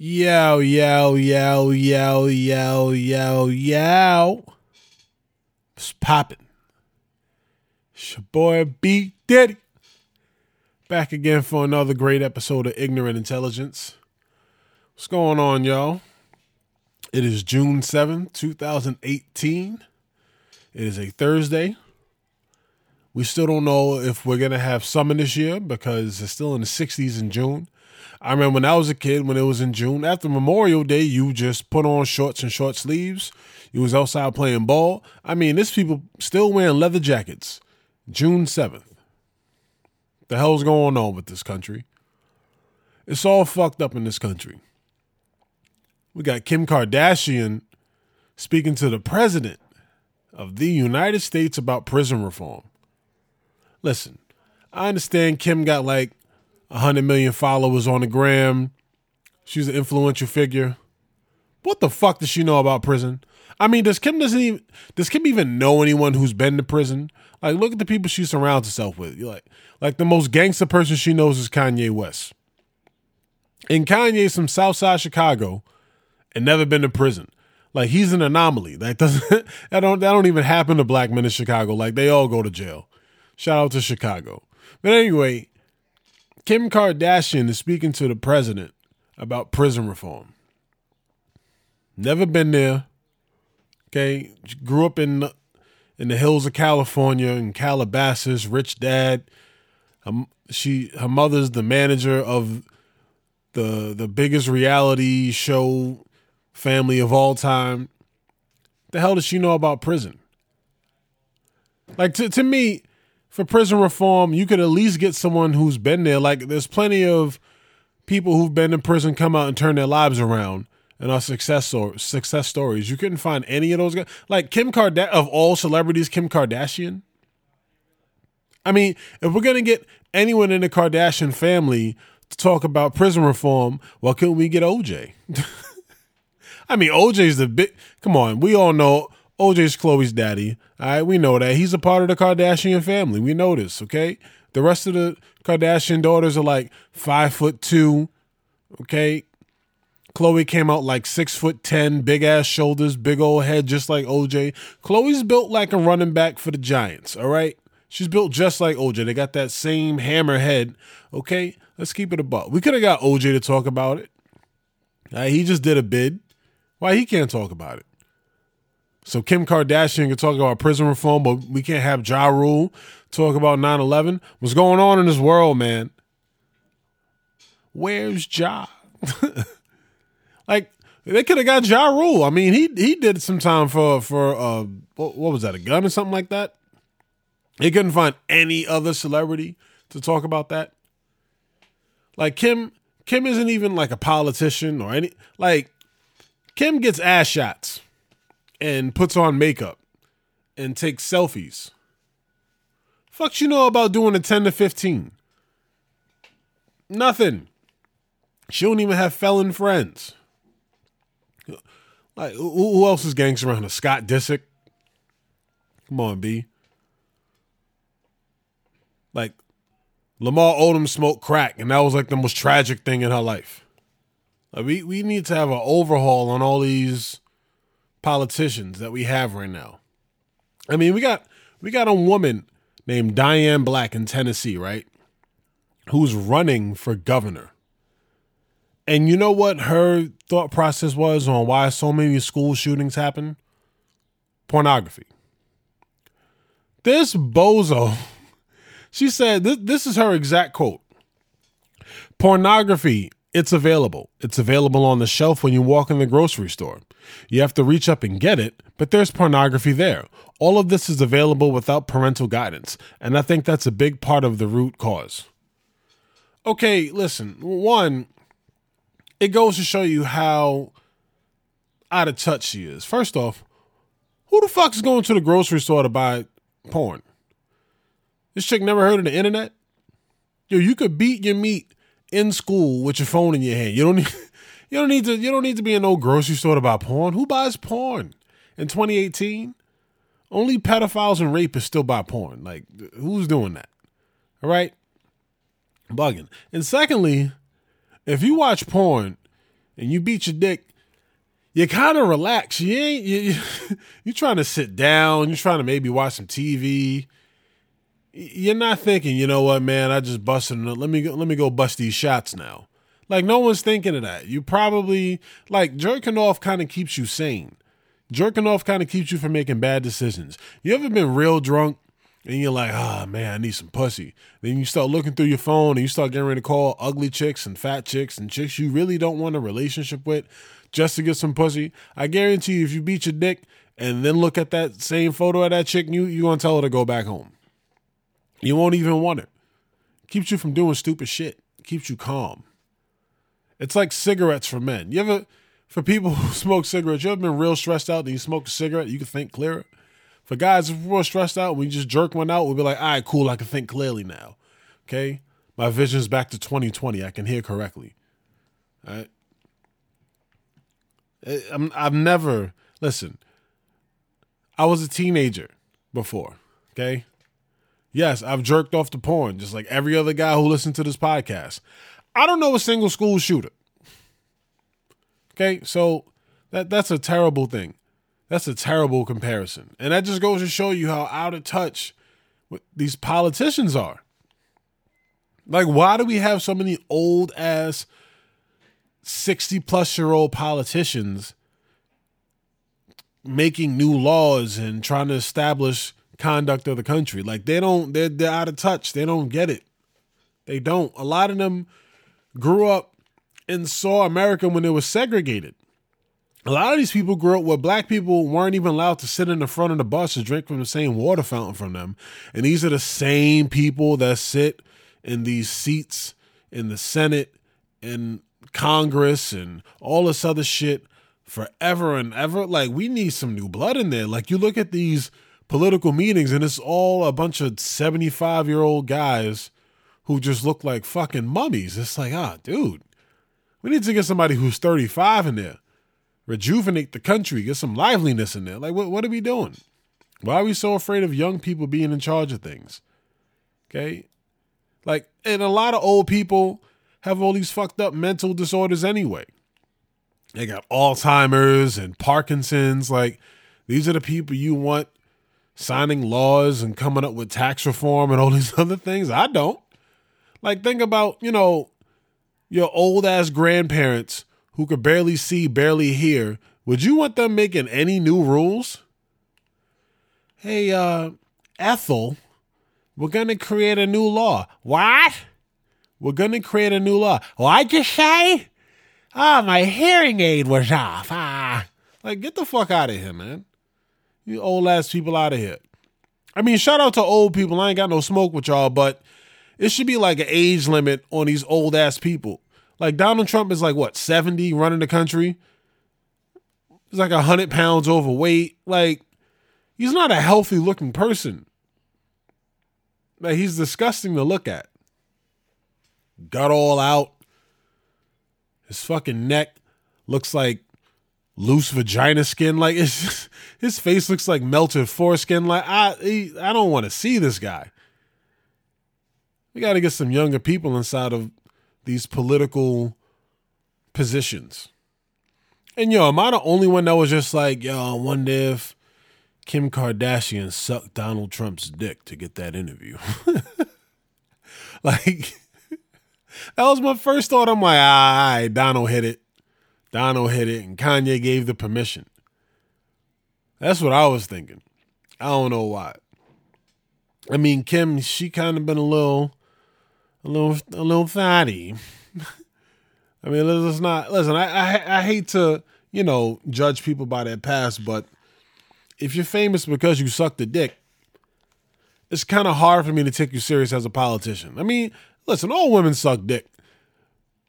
Yo, yo, yo, yo, yo, yo, yo. It's popping. It's your boy B Diddy. Back again for another great episode of Ignorant Intelligence. What's going on, y'all? It is June 7th, 2018. It is a Thursday. We still don't know if we're going to have summer this year because it's still in the 60s in June. I remember when I was a kid, when it was in June, after Memorial Day, you just put on shorts and short sleeves. You was outside playing ball. I mean, this people still wearing leather jackets. June 7th. The hell's going on with this country? It's all fucked up in this country. We got Kim Kardashian speaking to the president of the United States about prison reform. Listen, I understand Kim got like 100 million followers on the gram. She's an influential figure. What the fuck does she know about prison? I mean, does Kim doesn't even does Kim even know anyone who's been to prison? Like, look at the people she surrounds herself with. Like, like the most gangster person she knows is Kanye West. And Kanye's from Southside Chicago and never been to prison. Like he's an anomaly. That doesn't that don't that don't even happen to black men in Chicago. Like they all go to jail. Shout out to Chicago. But anyway, Kim Kardashian is speaking to the president about prison reform. Never been there. Okay, grew up in in the hills of California in Calabasas. Rich dad. Um, she her mother's the manager of the the biggest reality show family of all time. The hell does she know about prison? Like to to me, for prison reform, you could at least get someone who's been there. Like there's plenty of people who've been in prison come out and turn their lives around and are success or success stories. You couldn't find any of those guys. Like Kim Kardashian of all celebrities, Kim Kardashian. I mean, if we're gonna get anyone in the Kardashian family to talk about prison reform, why couldn't we get OJ? I mean, OJ's the big. Come on, we all know OJ's Khloe's daddy. All right, we know that he's a part of the Kardashian family. We know this. Okay, the rest of the Kardashian daughters are like five foot two. Okay, Khloe came out like six foot ten, big ass shoulders, big old head, just like OJ. Khloe's built like a running back for the Giants. All right, she's built just like OJ. They got that same hammer head. Okay, let's keep it a buck. We could have got OJ to talk about it. Right, he just did a bid. Why he can't talk about it? So Kim Kardashian can talk about prison reform, but we can't have Ja Rule talk about 9-11. What's going on in this world, man? Where's Ja? like they could have got Ja Rule. I mean, he he did some time for for uh what, what was that, a gun or something like that? They couldn't find any other celebrity to talk about that. Like Kim Kim isn't even like a politician or any like Kim gets ass shots and puts on makeup and takes selfies. Fuck you know about doing a 10 to 15? Nothing. She don't even have felon friends. Like who, else is gangster around her? Scott Disick? Come on, B. Like Lamar Odom smoked crack, and that was like the most tragic thing in her life. Like, we we need to have an overhaul on all these politicians that we have right now. I mean, we got we got a woman named Diane Black in Tennessee, right? Who's running for governor. And you know what her thought process was on why so many school shootings happen? Pornography. This bozo, she said, this, this is her exact quote Pornography, it's available. It's available on the shelf when you walk in the grocery store. You have to reach up and get it, but there's pornography there. All of this is available without parental guidance, and I think that's a big part of the root cause. Okay, listen, one, it goes to show you how out of touch she is. First off, who the fuck is going to the grocery store to buy porn? This chick never heard of the internet? Yo, you could beat your meat in school with your phone in your hand. You don't need you don't need to you don't need to be in no grocery store to buy porn. Who buys porn in 2018? Only pedophiles and rapists still buy porn. Like who's doing that? All right? Bugging. And secondly, if you watch porn and you beat your dick, you kind of relax. You ain't you, you you trying to sit down. You're trying to maybe watch some TV. You're not thinking, you know what, man? I just busted. Let me go, let me go bust these shots now. Like no one's thinking of that. You probably like jerking off kind of keeps you sane. Jerking off kind of keeps you from making bad decisions. You ever been real drunk and you're like, ah, oh, man, I need some pussy. Then you start looking through your phone and you start getting ready to call ugly chicks and fat chicks and chicks you really don't want a relationship with just to get some pussy. I guarantee you, if you beat your dick and then look at that same photo of that chick, you you gonna tell her to go back home. You won't even want it. Keeps you from doing stupid shit. Keeps you calm. It's like cigarettes for men. You ever, for people who smoke cigarettes, you ever been real stressed out and you smoke a cigarette, you can think clearer? For guys, if we're stressed out, we just jerk one out, we'll be like, all right, cool, I can think clearly now. Okay? My vision's back to 2020. I can hear correctly. All right? Eh, I'm, I've never, listen, I was a teenager before. Okay? Yes, I've jerked off to porn, just like every other guy who listened to this podcast. I don't know a single school shooter. Okay, so that that's a terrible thing. That's a terrible comparison. And that just goes to show you how out of touch these politicians are. Like, why do we have so many old ass 60 plus year old politicians making new laws and trying to establish conduct of the country? Like, they don't, they're, they're out of touch. They don't get it. They don't. A lot of them grew up and saw America when it was segregated. A lot of these people grew up where black people weren't even allowed to sit in the front of the bus to drink from the same water fountain from them. And these are the same people that sit in these seats in the Senate and Congress and all this other shit forever and ever. Like, we need some new blood in there. Like, you look at these political meetings and it's all a bunch of 75 year old guys who just look like fucking mummies. It's like, ah, dude, we need to get somebody who's 35 in there, rejuvenate the country, get some liveliness in there. Like, what, what are we doing? Why are we so afraid of young people being in charge of things? Okay. Like, and a lot of old people have all these fucked up mental disorders anyway. They got Alzheimer's and Parkinson's. Like, these are the people you want signing laws and coming up with tax reform and all these other things. I don't. Like, think about, you know, your old ass grandparents who could barely see, barely hear. Would you want them making any new rules? Hey, uh, Ethel, we're going to create a new law. What? We're going to create a new law. What'd you say? Ah, oh, my hearing aid was off. Ah. Like, get the fuck out of here, man. You old ass people out of here. I mean, shout out to old people. I ain't got no smoke with y'all, but it should be like an age limit on these old ass people. Like Donald Trump is like what, 70 running the country? He's like 100 pounds overweight. Like, he's not a healthy looking person. Like, he's disgusting to look at. Gut all out. His fucking neck looks like loose vagina skin. Like, just, his face looks like melted foreskin. Like, I, he, I don't want to see this guy. We got to get some younger people inside of these political positions. And yo, am I the only one that was just like, yo, I wonder if Kim Kardashian sucked Donald Trump's dick to get that interview? like, that was my first thought. I'm like, all right, Donald hit it. Donald hit it, and Kanye gave the permission. That's what I was thinking. I don't know why. I mean, Kim, she kind of been a little a little a little fatty. I mean, let's not listen. I, I I hate to you know judge people by their past, but if you're famous because you sucked a dick, it's kind of hard for me to take you serious as a politician. I mean, listen, all women suck dick.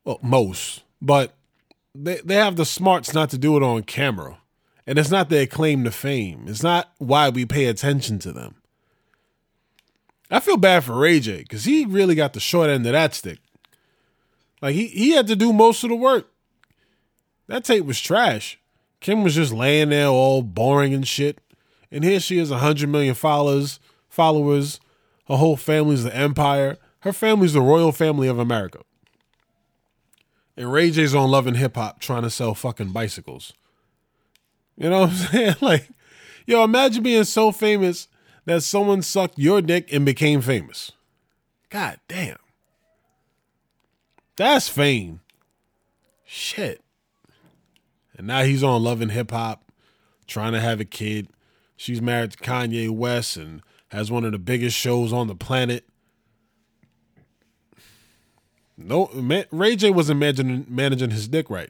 Well, most, but they they have the smarts not to do it on camera, and it's not their claim to fame. It's not why we pay attention to them. I feel bad for Ray J because he really got the short end of that stick. Like he he had to do most of the work. That tape was trash. Kim was just laying there all boring and shit. And here she is, hundred million followers, followers. Her whole family's the empire. Her family's the royal family of America. And Ray J's on Love and Hip Hop trying to sell fucking bicycles. You know what I'm saying? Like, yo, imagine being so famous that someone sucked your dick and became famous. God damn. That's fame. Shit. And now he's on Love and Hip Hop, trying to have a kid. She's married to Kanye West and has one of the biggest shows on the planet. No, Ray J wasn't managing managing his dick right.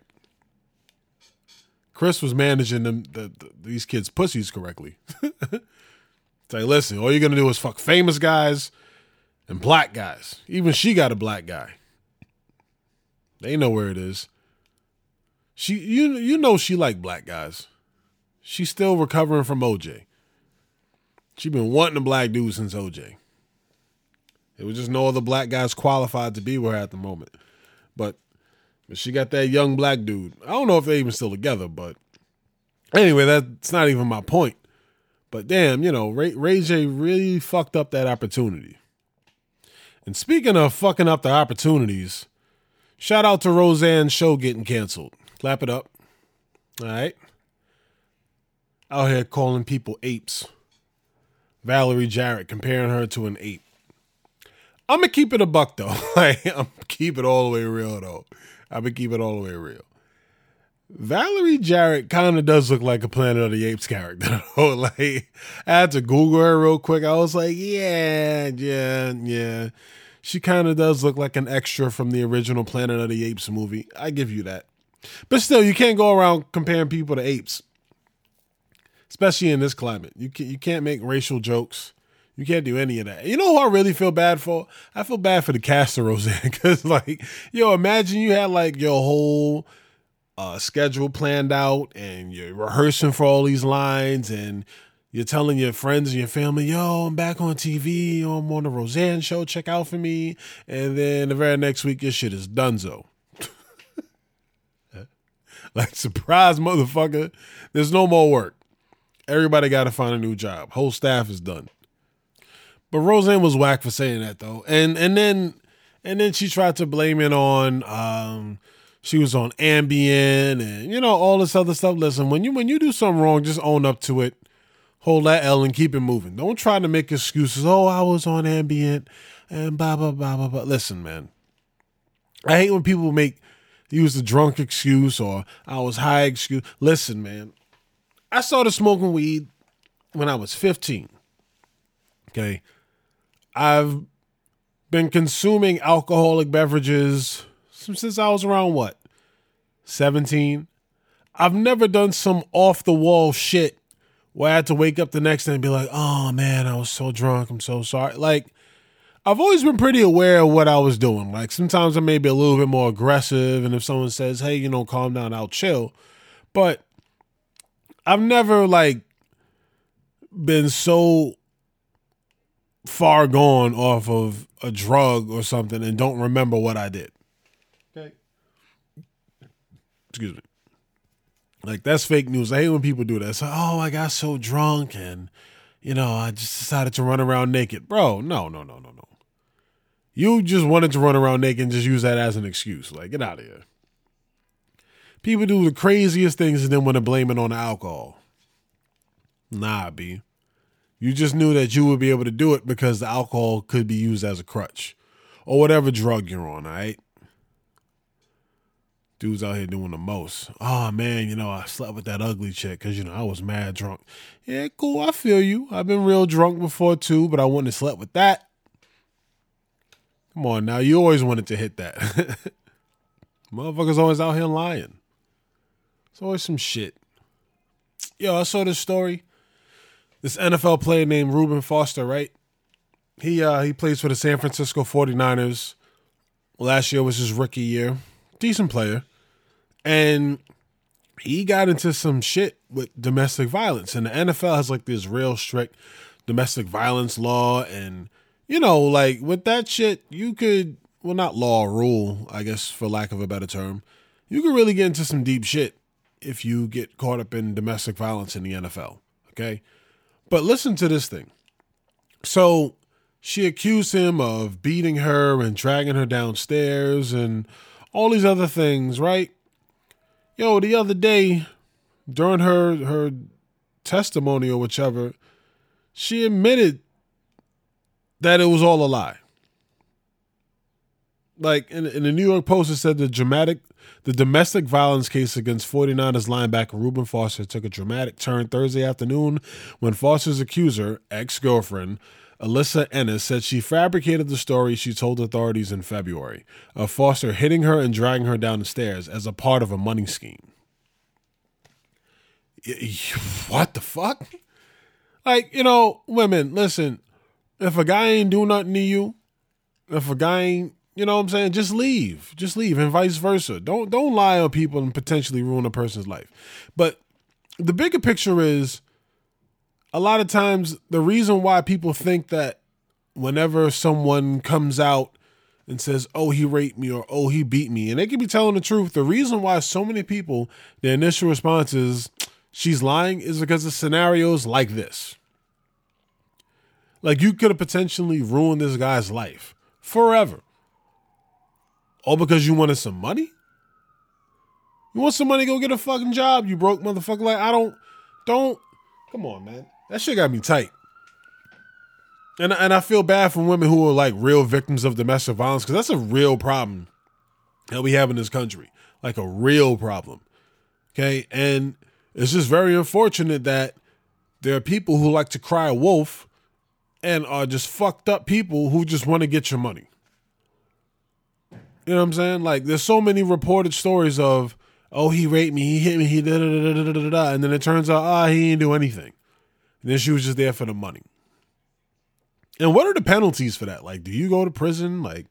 Kris was managing them the, the, these kids' pussies correctly. Say, listen, all you're gonna do is fuck famous guys and black guys. Even she got a black guy. They know where it is. She, you, you know, she like black guys. She's still recovering from OJ. She been wanting a black dude since OJ. It was just no other black guys qualified to be with her at the moment. But, she got that young black dude. I don't know if they're even still together, but anyway, that's not even my point. But damn, you know, Ray, Ray J really fucked up that opportunity. And speaking of fucking up the opportunities, shout out to Roseanne's show getting canceled. Clap it up. All right. Out here calling people apes. Valerie Jarrett comparing her to an ape. I'm gonna keep it a buck though. I'm keep it all the way real though. I'm gonna keep it all the way real. Valerie Jarrett kind of does look like a Planet of the Apes character. like I had to Google her real quick. I was like, yeah, yeah, yeah. She kind of does look like an extra from the original Planet of the Apes movie. I give you that. But still, you can't go around comparing people to apes, especially in this climate. You can, you can't make racial jokes. You can't do any of that. You know who I really feel bad for? I feel bad for the cast of Roseanne because, like, yo, imagine you had like your whole uh, schedule planned out and you're rehearsing for all these lines and you're telling your friends and your family, yo, I'm back on TV. I'm on the Roseanne show. Check out for me. And then the very next week, your shit is donezo. like, surprise, motherfucker. There's no more work. Everybody got to find a new job. Whole staff is done. But Roseanne was whack for saying that though, and and then and then she tried to blame it on um, she was on Ambien and you know all this other stuff. Listen, when you when you do something wrong, just own up to it, hold that L and keep it moving. Don't try to make excuses. Oh, I was on Ambien and blah blah blah blah blah. Listen, man, I hate when people make use the drunk excuse or I was high excuse. Listen, man, I started smoking weed when I was fifteen. Okay I've been consuming alcoholic beverages since I was around what? 17. I've never done some off the wall shit where I had to wake up the next day and be like, oh man, I was so drunk. I'm so sorry. Like, I've always been pretty aware of what I was doing. Like, sometimes I may be a little bit more aggressive. And if someone says, hey, you know, calm down, I'll chill. But I've never, like, been so far gone off of a drug or something and don't remember what I did. Okay. Excuse me. Like that's fake news. I hate when people do that. So, oh, I got so drunk and you know, I just decided to run around naked. Bro, no, no, no, no, no. You just wanted to run around naked and just use that as an excuse. Like, get out of here. People do the craziest things and then want to blame it on the alcohol. Nah, B. You just knew that you would be able to do it because the alcohol could be used as a crutch or whatever drug you're on, all right? Dudes out here doing the most. Oh man, you know, I slept with that ugly chick because, you know, I was mad drunk. Yeah, cool. I feel you. I've been real drunk before too, but I wouldn't have slept with that. Come on now. You always wanted to hit that. Motherfuckers always out here lying. It's always some shit. Yo, I saw this story this NFL player named Reuben Foster, right? He uh he plays for the San Francisco 49ers. Last year was his rookie year. Decent player. And he got into some shit with domestic violence. And the NFL has like this real strict domestic violence law and you know, like with that shit, you could well not law rule, I guess for lack of a better term. You could really get into some deep shit if you get caught up in domestic violence in the NFL. Okay? But listen to this thing. So she accused him of beating her and dragging her downstairs and all these other things, right? Yo, the other day during her her testimony or whichever, she admitted that it was all a lie. Like in, in the New York Post, it said the dramatic the domestic violence case against 49ers linebacker Reuben Foster took a dramatic turn Thursday afternoon when Foster's accuser, ex girlfriend, Elissa Ennis, said she fabricated the story she told authorities in February of Foster hitting her and dragging her down the stairs as a part of a money scheme. What the fuck? Like, you know, women, listen, if a guy ain't doing nothing to you, if a guy ain't you know what I'm saying? Just leave. Just leave and vice versa. Don't don't lie on people and potentially ruin a person's life. But the bigger picture is a lot of times the reason why people think that whenever someone comes out and says, "Oh, he raped me" or "Oh, he beat me," and they could be telling the truth, the reason why so many people their initial response is she's lying is because of scenarios like this. Like you could have potentially ruined this guy's life forever. All because you wanted some money? You want some money, go get a fucking job, you broke motherfucker. Like, I don't, don't, come on, man. That shit got me tight. And, and I feel bad for women who are like real victims of domestic violence because that's a real problem that we have in this country. Like a real problem. Okay. And it's just very unfortunate that there are people who like to cry wolf and are just fucked up people who just want to get your money. You know what I'm saying? Like, there's so many reported stories of, oh, he raped me, he hit me, he da da da da da da, and then it turns out, ah, he didn't do anything. And then she was just there for the money. And what are the penalties for that? Like, do you go to prison? Like,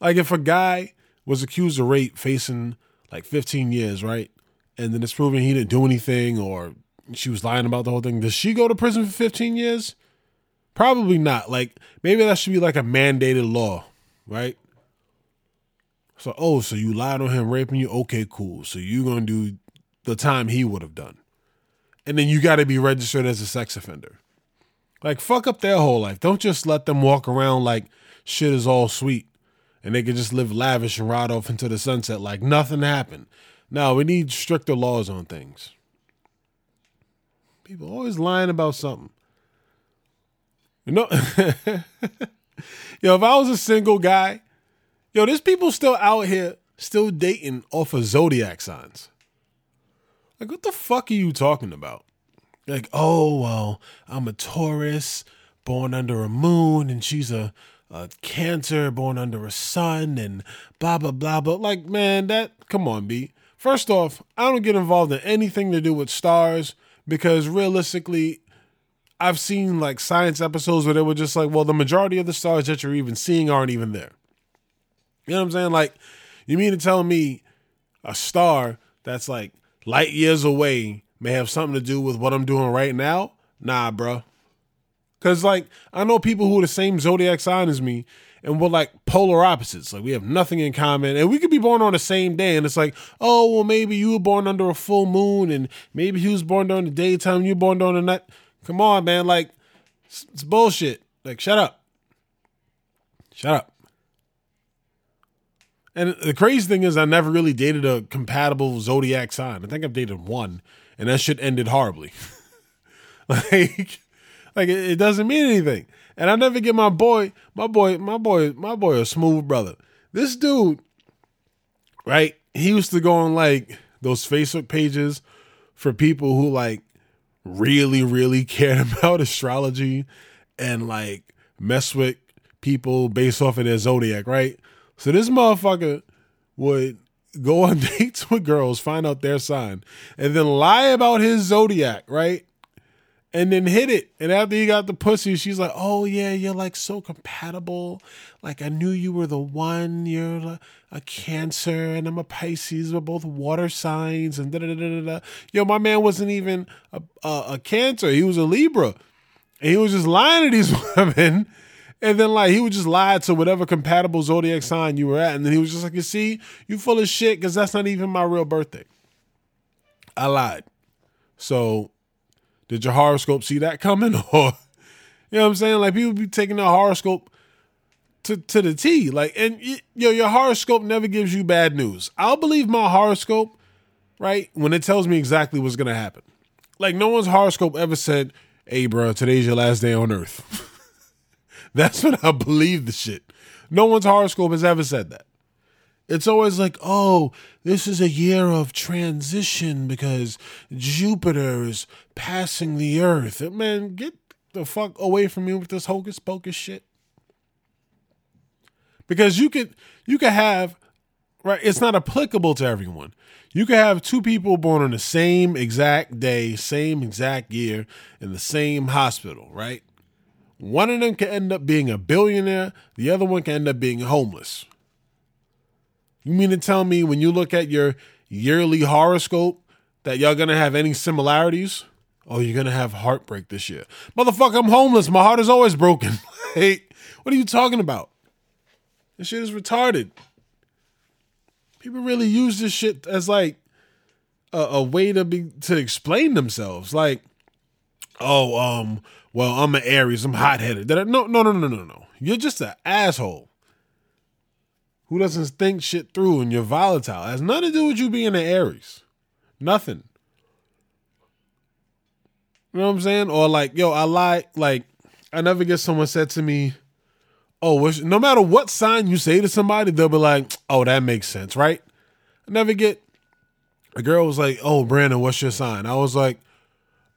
like if a guy was accused of rape, facing like 15 years, right? And then it's proven he didn't do anything, or she was lying about the whole thing. Does she go to prison for 15 years? Probably not. Like, maybe that should be like a mandated law, right? So, oh, so you lied on him raping you? Okay, cool. So you're to do the time he would have done. And then you got to be registered as a sex offender. Like, fuck up their whole life. Don't just let them walk around like shit is all sweet and they can just live lavish and ride off into the sunset like nothing happened. Now, we need stricter laws on things. People always lying about something. You know, yo, if I was a single guy Yo, there's people still out here still dating off of zodiac signs. Like, what the fuck are you talking about? Like, oh, well, I'm a Taurus born under a moon, and she's a, a Cancer born under a sun, and blah, blah, blah, blah. Like, man, that, come on, B. First off, I don't get involved in anything to do with stars because realistically, I've seen like science episodes where they were just like, well, the majority of the stars that you're even seeing aren't even there. You know what I'm saying? Like, you mean to tell me a star that's like light years away may have something to do with what I'm doing right now? Nah, bro. Cause like I know people who are the same zodiac sign as me, and we're like polar opposites. Like we have nothing in common, and we could be born on the same day. And it's like, oh well, maybe you were born under a full moon, and maybe he was born during the daytime, you were born during the night. Come on, man. Like it's, it's bullshit. Like shut up. Shut up. And the crazy thing is, I never really dated a compatible zodiac sign. I think I've dated one, and that shit ended horribly. like, like it, doesn't mean anything. And I never get my boy, my boy, my boy, my boy, a smooth brother. This dude, right? He used to go on like those Facebook pages for people who like really, really cared about astrology and like mess with people based off of their zodiac, right? So this motherfucker would go on dates with girls, find out their sign, and then lie about his zodiac, right? And then hit it. And after he got the pussy, she's like, "Oh yeah, you're like so compatible. Like I knew you were the one. You're a Cancer, and I'm a Pisces. We're both water signs." And da da da da da. Yo, my man wasn't even a, a, a Cancer. He was a Libra, and he was just lying to these women and then like he would just lie to whatever compatible zodiac sign you were at, and then he was just like, "You see, you full of shit because that's not even my real birthday." I lied. So, did your horoscope see that coming, or you know what I'm saying? Like people be taking their horoscope to, to the T. Like, and yo, your horoscope never gives you bad news. I'll believe my horoscope, right, when it tells me exactly what's gonna happen. Like, no one's horoscope ever said, "Hey, bro, today's your last day on Earth." That's when I believe the shit. No one's horoscope has ever said that. It's always like, oh, this is a year of transition because Jupiter is passing the Earth. Man, get the fuck away from me with this hocus pocus shit. Because you could you could have right, it's not applicable to everyone. You could have two people born on the same exact day, same exact year, in the same hospital, right? One of them can end up being a billionaire, the other one can end up being homeless. You mean to tell me when you look at your yearly horoscope that y'all gonna have any similarities? Oh, you're gonna have heartbreak this year. Motherfucker, I'm homeless. My heart is always broken. hey, what are you talking about? This shit is retarded. People really use this shit as like a, a way to be to explain themselves. Like, oh, um, well, I'm an Aries, I'm hot headed. No, no, no, no, no, no. You're just an asshole who doesn't think shit through and you're volatile. It has nothing to do with you being an Aries. Nothing. You know what I'm saying? Or like, yo, I like, like, I never get someone said to me, oh, no matter what sign you say to somebody, they'll be like, oh, that makes sense, right? I never get, a girl was like, oh, Brandon, what's your sign? I was like,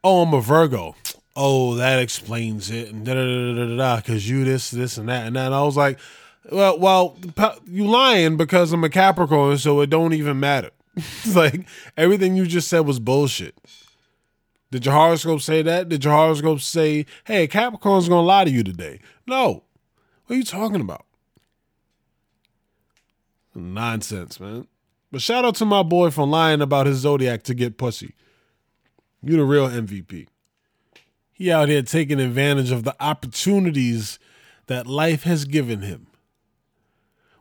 oh, I'm a Virgo. Oh, that explains it. And da da da da da, da. because you this, this, and that. And then I was like, well, well, you lying because I'm a Capricorn, so it don't even matter. like everything you just said was bullshit. Did your horoscope say that? Did your horoscope say, "Hey, Capricorn's gonna lie to you today"? No. What are you talking about? Nonsense, man. But shout out to my boy for lying about his zodiac to get pussy. You the real MVP. He out here taking advantage of the opportunities that life has given him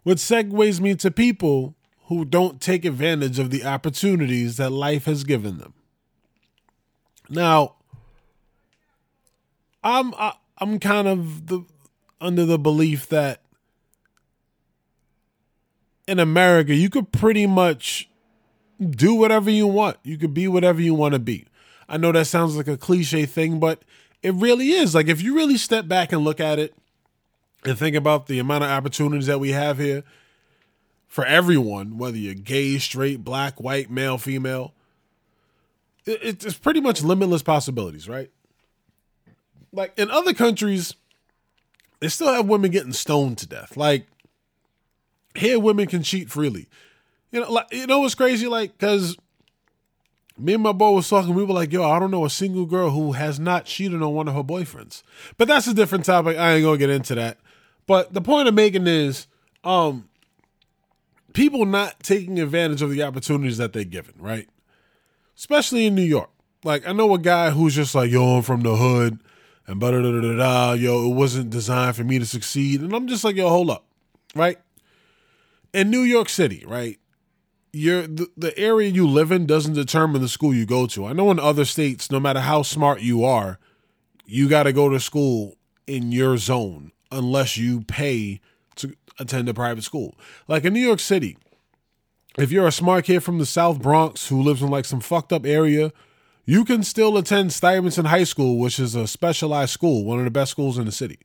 which segues me to people who don't take advantage of the opportunities that life has given them. Now, I'm I, am i am kind of the under the belief that in America you could pretty much do whatever you want. You could be whatever you want to be. I know that sounds like a cliche thing, but it really is. Like if you really step back and look at it, and think about the amount of opportunities that we have here for everyone, whether you're gay, straight, black, white, male, female, it's pretty much limitless possibilities, right? Like in other countries, they still have women getting stoned to death. Like here, women can cheat freely. You know, like you know what's crazy? Like, cause me and my boy was talking, we were like, yo, I don't know a single girl who has not cheated on one of her boyfriends. But that's a different topic. I ain't gonna get into that. But the point I'm making is um people not taking advantage of the opportunities that they're given, right? Especially in New York. Like I know a guy who's just like, yo, I'm from the hood and da da da da yo, it wasn't designed for me to succeed. And I'm just like, yo, hold up. Right? In New York City, right? You're the, the area you live in doesn't determine the school you go to. I know in other states, no matter how smart you are, you got to go to school in your zone unless you pay to attend a private school. Like in New York City, if you're a smart kid from the South Bronx who lives in like some fucked up area, you can still attend Stuyvesant High School, which is a specialized school, one of the best schools in the city.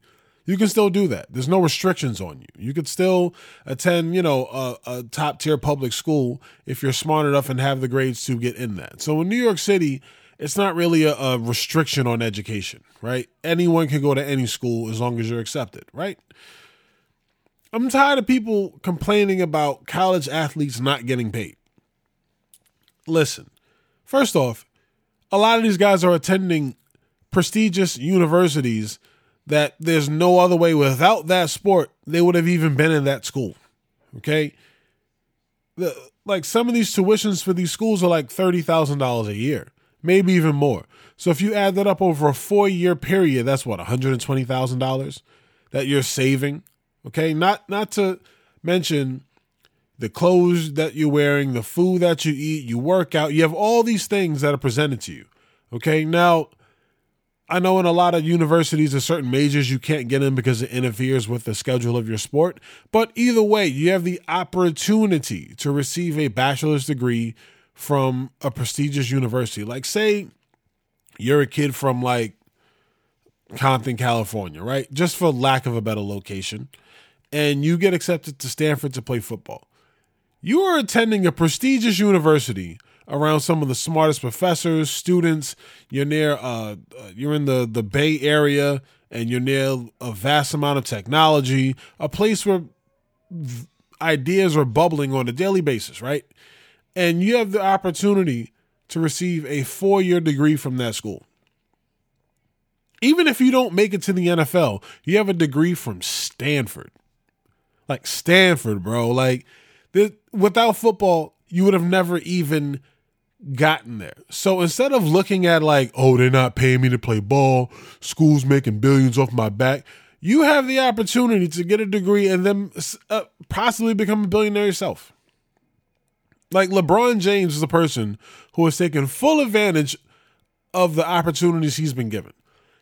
You can still do that. There's no restrictions on you. You could still attend, you know, a, a top tier public school if you're smart enough and have the grades to get in that. So in New York City, it's not really a, a, restriction on education, right? Anyone can go to any school as long as you're accepted, right? I'm tired of people complaining about college athletes not getting paid. Listen, first off, a lot of these guys are attending prestigious universities that there's no other way without that sport they would have even been in that school. Okay? The, like some of these tuitions for these schools are like $30,000 a year maybe even more. So if you add that up over a four year period, that's what $120,000 that you're saving. Okay, not not to mention the clothes that you're wearing, the food that you eat, you work out, you have all these things that are presented to you. Okay, now I know in a lot of universities, there's certain majors you can't get in because it interferes with the schedule of your sport. But either way, you have the opportunity to receive a bachelor's degree from a prestigious university. Like, say you're a kid from like Compton, California, right? Just for lack of a better location, and you get accepted to Stanford to play football. You are attending a prestigious university around some of the smartest professors, students. You're near, uh, uh, you're in the the Bay Area, and you're near a vast amount of technology, a place where ideas are bubbling on a daily basis, right? And you have the opportunity to receive a four year degree from that school. Even if you don't make it to the NFL, you have a degree from Stanford. Like Stanford, bro. Like, this, without football, you would have never even gotten there. So instead of looking at like, oh, they're not paying me to play ball, school's making billions off my back, you have the opportunity to get a degree and then uh, possibly become a billionaire yourself. Like LeBron James is a person who has taken full advantage of the opportunities he's been given.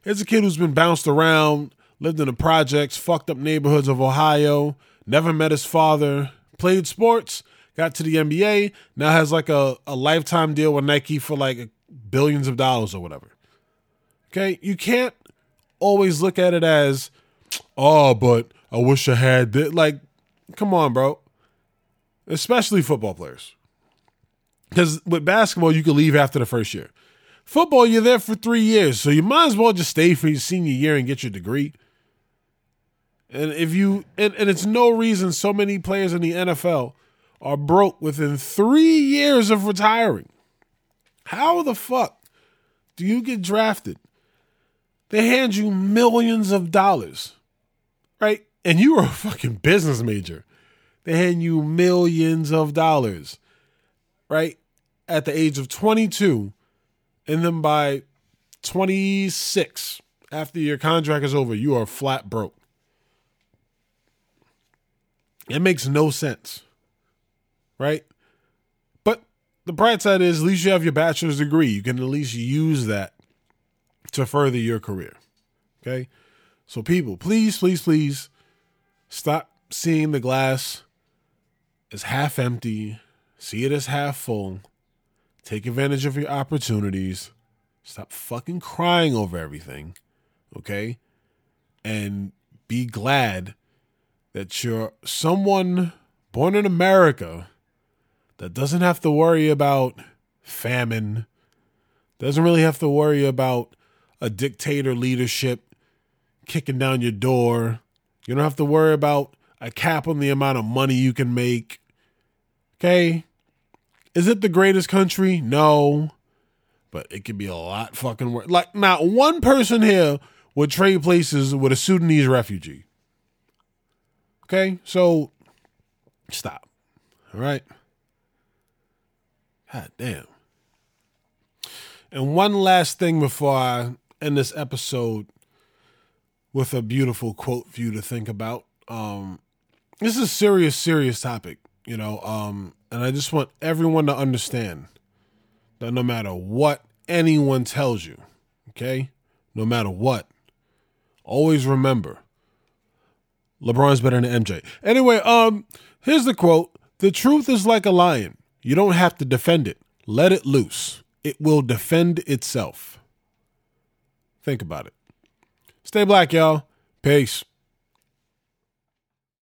He's a kid who's been bounced around, lived in the projects, fucked up neighborhoods of Ohio, never met his father, played sports, got to the NBA, now has like a, a lifetime deal with Nike for like billions of dollars or whatever. Okay, you can't always look at it as, oh, but I wish I had that. Like, come on, bro. Especially football players. Because with basketball, you can leave after the first year. Football, you're there for three years, so you might as well just stay for your senior year and get your degree. And if you, and, and it's no reason so many players in the NFL are broke within three years of retiring. How the fuck do you get drafted? They hand you millions of dollars, right? And you are a fucking business major. They hand you millions of dollars, right? At the age of 22. And then by 26, after your contract is over, you are flat broke. It makes no sense right? But the bright side is at least you have your bachelor's degree. You can at least use that to further your career. Okay? So, people, please, please, please stop seeing the glass as half empty, see it as half full. Take advantage of your opportunities. Stop fucking crying over everything. Okay? And be glad that you're someone born in America that doesn't have to worry about famine, doesn't really have to worry about a dictator leadership kicking down your door. You don't have to worry about a cap on the amount of money you can make. Okay? Is it the greatest country? No. But it could be a lot fucking worse. Like, not one person here would trade places with a Sudanese refugee. Okay? So, stop. All right? God damn. And one last thing before I end this episode with a beautiful quote for you to think about. Um, this is a serious, serious topic, you know, um, and I just want everyone to understand that no matter what anyone tells you, okay, no matter what, always remember LeBron's better than MJ. Anyway, um, here's the quote: "The truth is like a lion. You don't have to defend it. Let it loose. It will defend itself. Think about it. Stay black, y'all. Peace.